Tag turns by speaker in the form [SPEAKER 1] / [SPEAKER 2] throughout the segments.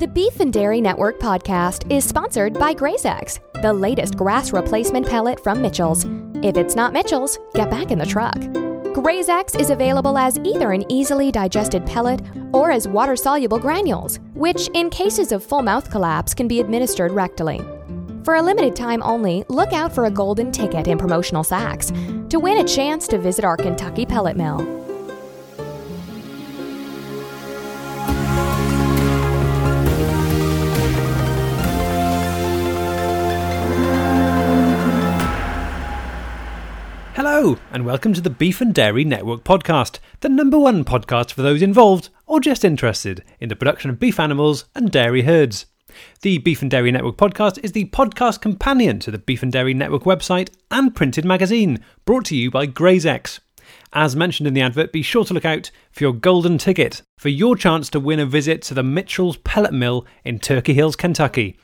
[SPEAKER 1] The Beef and Dairy Network podcast is sponsored by GrazeX, the latest grass replacement pellet from Mitchell's. If it's not Mitchell's, get back in the truck. GrazeX is available as either an easily digested pellet or as water soluble granules, which, in cases of full mouth collapse, can be administered rectally. For a limited time only, look out for a golden ticket in promotional sacks to win a chance to visit our Kentucky pellet mill.
[SPEAKER 2] Hello, and welcome to the Beef and Dairy Network podcast, the number one podcast for those involved or just interested in the production of beef animals and dairy herds. The Beef and Dairy Network podcast is the podcast companion to the Beef and Dairy Network website and printed magazine, brought to you by GrazeX. As mentioned in the advert, be sure to look out for your golden ticket for your chance to win a visit to the Mitchell's Pellet Mill in Turkey Hills, Kentucky.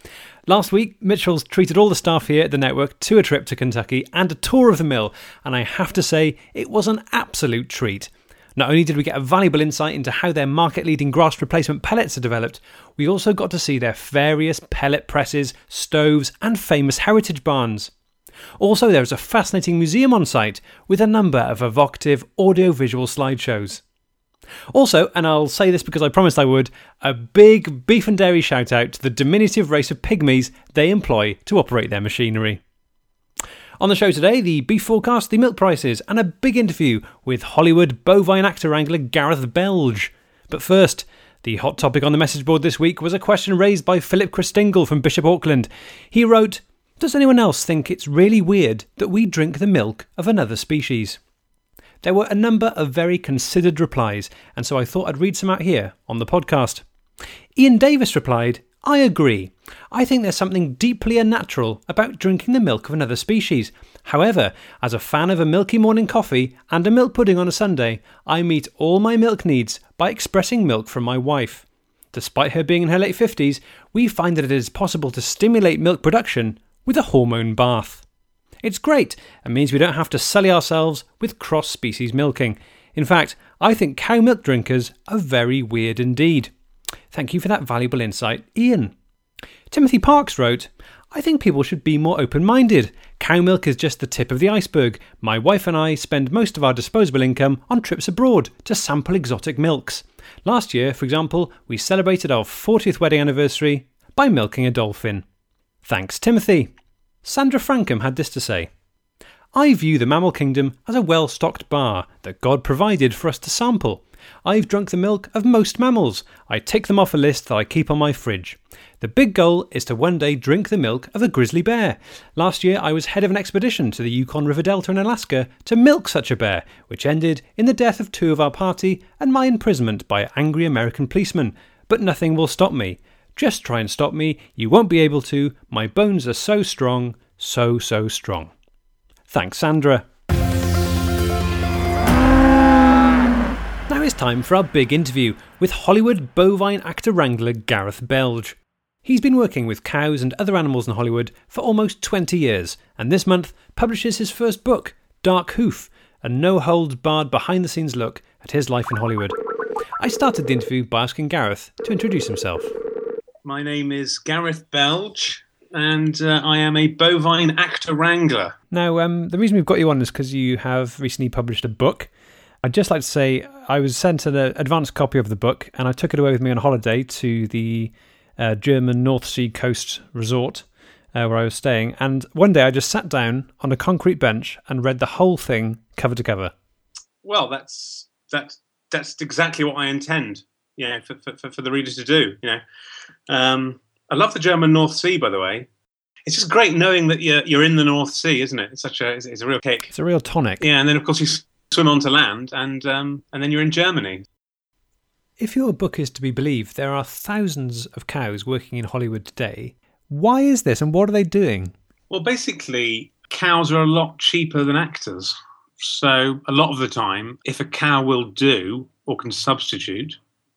[SPEAKER 2] Last week, Mitchell's treated all the staff here at the network to a trip to Kentucky and a tour of the mill, and I have to say, it was an absolute treat. Not only did we get a valuable insight into how their market leading grass replacement pellets are developed, we also got to see their various pellet presses, stoves, and famous heritage barns. Also, there is a fascinating museum on site with a number of evocative audio-visual slideshows. Also, and I'll say this because I promised I would, a big beef and dairy shout out to the diminutive race of pygmies they employ to operate their machinery. On the show today, the beef forecast, the milk prices, and a big interview with Hollywood bovine actor wrangler Gareth Belge. But first, the hot topic on the message board this week was a question raised by Philip Christingle from Bishop Auckland. He wrote, Does anyone else think it's really weird that we drink the milk of another species? There were a number of very considered replies, and so I thought I'd read some out here on the podcast. Ian Davis replied, I agree. I think there's something deeply unnatural about drinking the milk of another species. However, as a fan of a milky morning coffee and a milk pudding on a Sunday, I meet all my milk needs by expressing milk from my wife. Despite her being in her late 50s, we find that it is possible to stimulate milk production with a hormone bath. It's great and means we don't have to sully ourselves with cross species milking. In fact, I think cow milk drinkers are very weird indeed. Thank you for that valuable insight, Ian. Timothy Parks wrote, I think people should be more open minded. Cow milk is just the tip of the iceberg. My wife and I spend most of our disposable income on trips abroad to sample exotic milks. Last year, for example, we celebrated our 40th wedding anniversary by milking a dolphin. Thanks, Timothy. Sandra Frankham had this to say I view the mammal kingdom as a well stocked bar that God provided for us to sample. I've drunk the milk of most mammals. I tick them off a list that I keep on my fridge. The big goal is to one day drink the milk of a grizzly bear. Last year, I was head of an expedition to the Yukon River Delta in Alaska to milk such a bear, which ended in the death of two of our party and my imprisonment by angry American policemen. But nothing will stop me. Just try and stop me. You won't be able to. My bones are so strong, so, so strong. Thanks, Sandra. Now it's time for our big interview with Hollywood bovine actor wrangler Gareth Belge. He's been working with cows and other animals in Hollywood for almost 20 years, and this month publishes his first book, Dark Hoof, a no holds barred behind the scenes look at his life in Hollywood. I started the interview by asking Gareth to introduce himself.
[SPEAKER 3] My name is Gareth Belge, and uh, I am a bovine actor wrangler.
[SPEAKER 2] Now, um, the reason we've got you on is because you have recently published a book. I'd just like to say I was sent an uh, advanced copy of the book, and I took it away with me on holiday to the uh, German North Sea coast resort uh, where I was staying. And one day I just sat down on a concrete bench and read the whole thing cover to cover.
[SPEAKER 3] Well, that's that's that's exactly what I intend. Yeah, for, for, for the reader to do. You know, um, I love the German North Sea, by the way. It's just great knowing that you're you're in the North Sea, isn't it? It's such a it's, it's a real kick.
[SPEAKER 2] It's a real tonic.
[SPEAKER 3] Yeah, and then of course you swim onto land, and um, and then you're in Germany.
[SPEAKER 2] If your book is to be believed, there are thousands of cows working in Hollywood today. Why is this, and what are they doing?
[SPEAKER 3] Well, basically, cows are a lot cheaper than actors. So a lot of the time, if a cow will do or can substitute,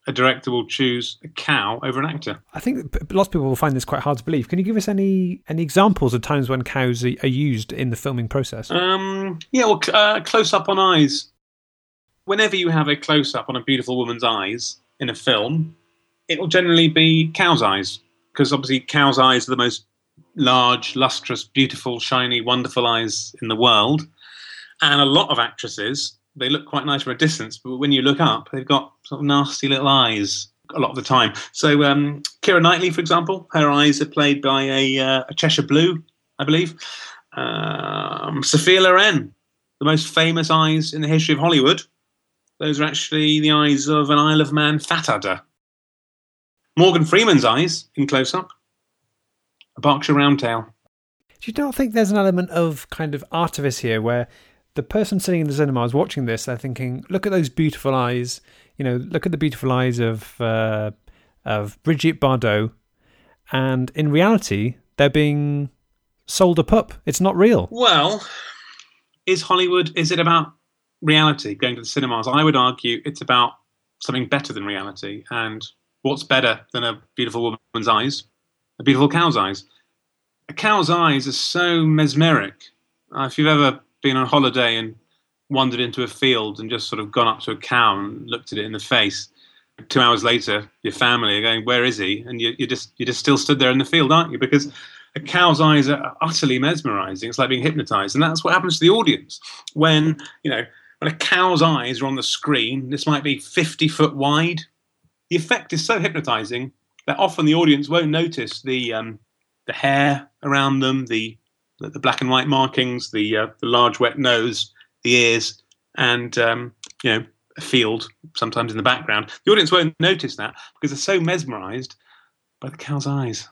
[SPEAKER 3] a director will choose a cow over an actor.
[SPEAKER 2] I think lots of people will find this quite hard to believe. Can you give us any any examples of times when cows are used in the filming process?
[SPEAKER 3] Um, yeah, well, uh, close up on eyes. Whenever you have a close up on a beautiful woman's eyes in a film, it'll generally be cow's eyes because obviously cow's eyes are the most large, lustrous, beautiful, shiny, wonderful eyes in the world. And a lot of actresses, they look quite nice from a distance, but when you look up, they've got sort of nasty little eyes a lot of the time. So um, Keira Knightley, for example, her eyes are played by a, uh, a Cheshire Blue, I believe. Um, Sophia Loren, the most famous eyes in the history of Hollywood. Those are actually the eyes of an Isle of Man fat adder. Morgan Freeman's eyes in close up. A Berkshire Roundtail.
[SPEAKER 2] Do you not think there's an element of kind of artifice here where the person sitting in the cinema is watching this, they're thinking, look at those beautiful eyes, you know, look at the beautiful eyes of uh, of Brigitte Bardot, and in reality, they're being sold a pup. It's not real.
[SPEAKER 3] Well, is Hollywood? Is it about reality? Going to the cinemas? I would argue it's about something better than reality. And what's better than a beautiful woman's eyes? A beautiful cow's eyes. A cow's eyes are so mesmeric. Uh, if you've ever been on holiday and wandered into a field and just sort of gone up to a cow and looked at it in the face. Two hours later, your family are going, "Where is he?" And you, just you just still stood there in the field, aren't you? Because a cow's eyes are utterly mesmerizing. It's like being hypnotized, and that's what happens to the audience when you know when a cow's eyes are on the screen. This might be fifty foot wide. The effect is so hypnotizing that often the audience won't notice the um, the hair around them, the the black and white markings, the uh, the large wet nose, the ears, and um, you know a field sometimes in the background. The audience won't notice that because they're so mesmerised by the cow's eyes.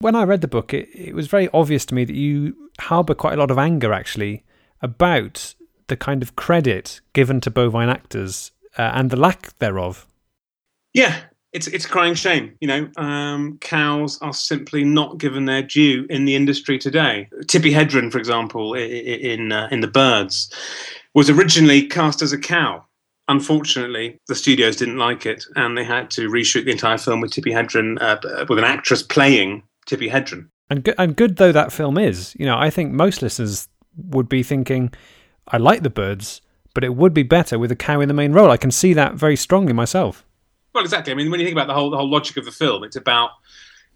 [SPEAKER 2] When I read the book, it, it was very obvious to me that you harbour quite a lot of anger actually about the kind of credit given to bovine actors uh, and the lack thereof.
[SPEAKER 3] Yeah, it's it's a crying shame. You know, um, cows are simply not given their due in the industry today. Tippi Hedren, for example, in uh, in the Birds, was originally cast as a cow. Unfortunately, the studios didn't like it, and they had to reshoot the entire film with Tippi Hedren, uh, with an actress playing Tippi Hedren.
[SPEAKER 2] And good, and good though that film is, you know, I think most listeners would be thinking, "I like the Birds." But it would be better with a cow in the main role. I can see that very strongly myself.
[SPEAKER 3] Well, exactly. I mean, when you think about the whole the whole logic of the film, it's about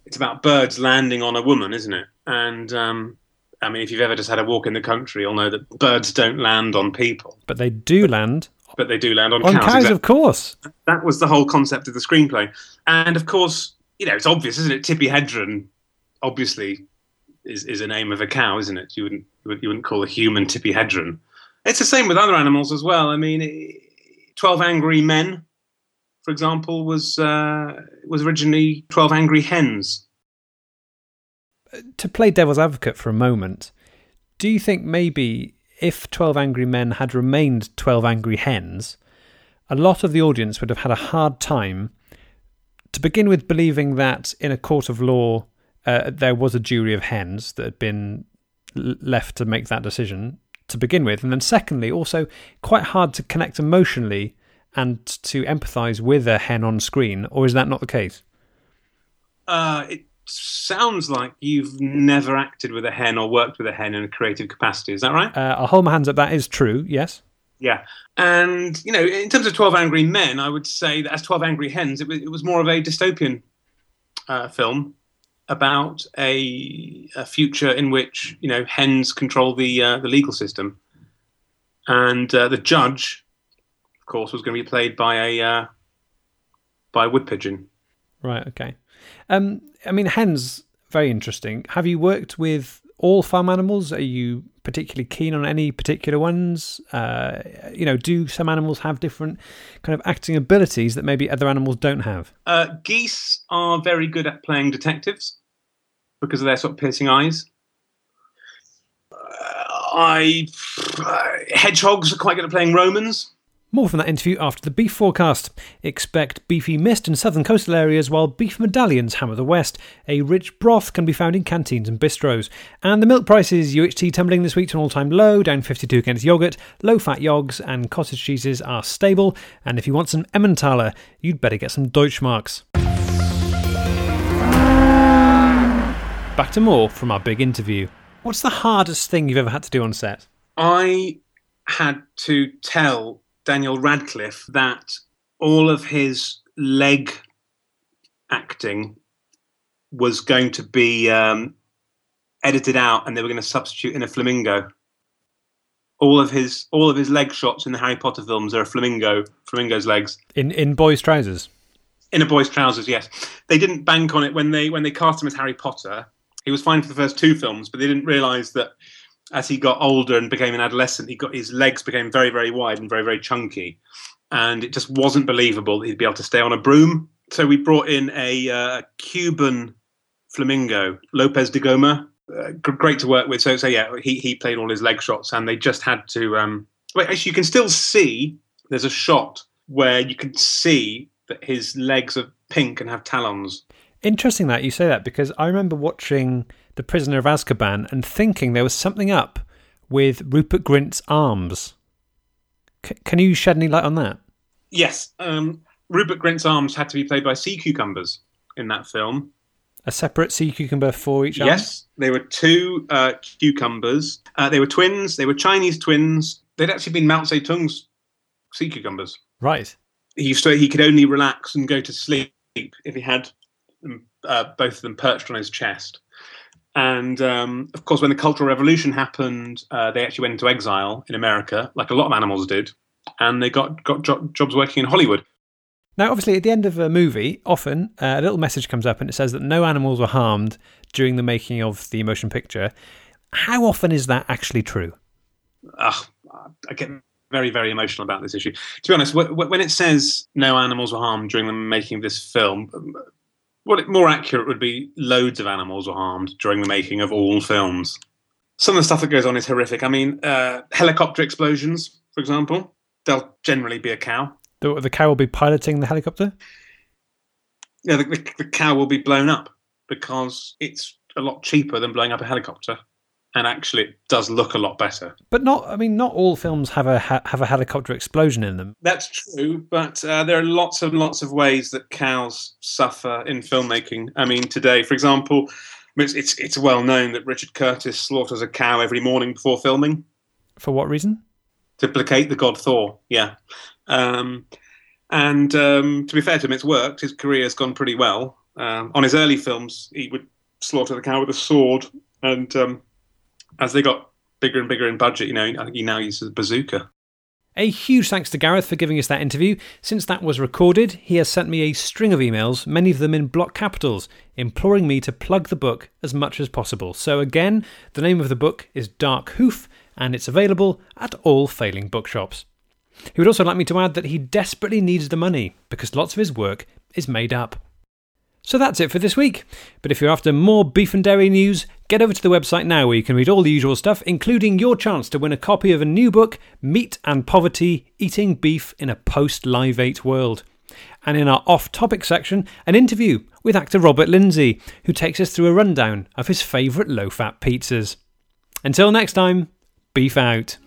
[SPEAKER 3] it's about birds landing on a woman, isn't it? And um, I mean, if you've ever just had a walk in the country, you'll know that birds don't land on people,
[SPEAKER 2] but they do land.
[SPEAKER 3] But they do land on,
[SPEAKER 2] on
[SPEAKER 3] cows.
[SPEAKER 2] cows exactly. of course.
[SPEAKER 3] That was the whole concept of the screenplay, and of course, you know, it's obvious, isn't it? Tippi Hedren, obviously, is is a name of a cow, isn't it? You wouldn't you wouldn't call a human Tippi Hedren. It's the same with other animals as well. I mean, Twelve Angry Men for example, was uh, was originally Twelve Angry Hens.
[SPEAKER 2] To play devil's advocate for a moment, do you think maybe if Twelve Angry Men had remained Twelve Angry Hens, a lot of the audience would have had a hard time to begin with believing that in a court of law uh, there was a jury of hens that had been left to make that decision to begin with, and then secondly, also quite hard to connect emotionally and to empathise with a hen on screen, or is that not the case?
[SPEAKER 3] Uh, it sounds like you've never acted with a hen or worked with a hen in a creative capacity. Is that right?
[SPEAKER 2] Uh, I'll hold my hands up. That is true. Yes.
[SPEAKER 3] Yeah, and you know, in terms of Twelve Angry Men, I would say that as Twelve Angry Hens, it was, it was more of a dystopian uh, film about a, a, future in which you know hens control the uh, the legal system, and uh, the judge of course, was going to be played by a uh, by a wood pigeon.
[SPEAKER 2] Right. Okay. Um, I mean, hens very interesting. Have you worked with all farm animals? Are you particularly keen on any particular ones? Uh, you know, do some animals have different kind of acting abilities that maybe other animals don't have?
[SPEAKER 3] Uh, geese are very good at playing detectives because of their sort of piercing eyes. Uh, I uh, hedgehogs are quite good at playing Romans.
[SPEAKER 2] More from that interview after the beef forecast. Expect beefy mist in southern coastal areas while beef medallions hammer the west. A rich broth can be found in canteens and bistros. And the milk prices, UHT tumbling this week to an all time low, down 52 against yoghurt. Low fat yogs and cottage cheeses are stable. And if you want some Emmentaler, you'd better get some Deutschmarks. Back to more from our big interview. What's the hardest thing you've ever had to do on set?
[SPEAKER 3] I had to tell Daniel Radcliffe that all of his leg acting was going to be um, edited out, and they were going to substitute in a flamingo. All of his all of his leg shots in the Harry Potter films are a flamingo, flamingo's legs
[SPEAKER 2] In in boys' trousers.
[SPEAKER 3] in a boy's trousers. Yes, they didn't bank on it when they when they cast him as Harry Potter. He was fine for the first two films, but they didn't realise that as he got older and became an adolescent, he got his legs became very very wide and very very chunky, and it just wasn't believable that he'd be able to stay on a broom. So we brought in a uh, Cuban flamingo, Lopez de Goma. Uh, great to work with. So so yeah, he he played all his leg shots, and they just had to. Um, wait, actually, you can still see. There's a shot where you can see that his legs are pink and have talons.
[SPEAKER 2] Interesting that you say that because I remember watching The Prisoner of Azkaban and thinking there was something up with Rupert Grint's arms. C- can you shed any light on that?
[SPEAKER 3] Yes, um, Rupert Grint's arms had to be played by sea cucumbers in that film.
[SPEAKER 2] A separate sea cucumber for each arm?
[SPEAKER 3] Yes, they were two uh, cucumbers. Uh, they were twins. They were Chinese twins. They'd actually been Mao Zedong's sea cucumbers.
[SPEAKER 2] Right.
[SPEAKER 3] He he could only relax and go to sleep if he had them, uh, both of them perched on his chest. And um, of course, when the Cultural Revolution happened, uh, they actually went into exile in America, like a lot of animals did, and they got got jo- jobs working in Hollywood.
[SPEAKER 2] Now, obviously, at the end of a movie, often uh, a little message comes up and it says that no animals were harmed during the making of the motion picture. How often is that actually true?
[SPEAKER 3] Ugh, I get very, very emotional about this issue. To be honest, wh- wh- when it says no animals were harmed during the making of this film, what it, more accurate would be loads of animals were harmed during the making of all films. Some of the stuff that goes on is horrific. I mean, uh, helicopter explosions, for example, they'll generally be a cow.
[SPEAKER 2] The, the cow will be piloting the helicopter?
[SPEAKER 3] Yeah, the, the, the cow will be blown up because it's a lot cheaper than blowing up a helicopter, and actually, it does look a lot better.
[SPEAKER 2] But not, I mean, not all films have a ha- have a helicopter explosion in them.
[SPEAKER 3] That's true, but uh, there are lots and lots of ways that cows suffer in filmmaking. I mean, today, for example, it's, it's it's well known that Richard Curtis slaughters a cow every morning before filming
[SPEAKER 2] For what reason?
[SPEAKER 3] to placate the god Thor. Yeah, um, and um, to be fair to him, it's worked. His career has gone pretty well. Um, on his early films, he would slaughter the cow with a sword, and um, as they got bigger and bigger in budget, you know, I think he now uses a bazooka.
[SPEAKER 2] A huge thanks to Gareth for giving us that interview. Since that was recorded, he has sent me a string of emails, many of them in block capitals, imploring me to plug the book as much as possible. So, again, the name of the book is Dark Hoof, and it's available at all failing bookshops. He would also like me to add that he desperately needs the money because lots of his work is made up. So that's it for this week. But if you're after more beef and dairy news, get over to the website now where you can read all the usual stuff, including your chance to win a copy of a new book, Meat and Poverty Eating Beef in a Post Live 8 World. And in our off topic section, an interview with actor Robert Lindsay, who takes us through a rundown of his favourite low fat pizzas. Until next time, beef out.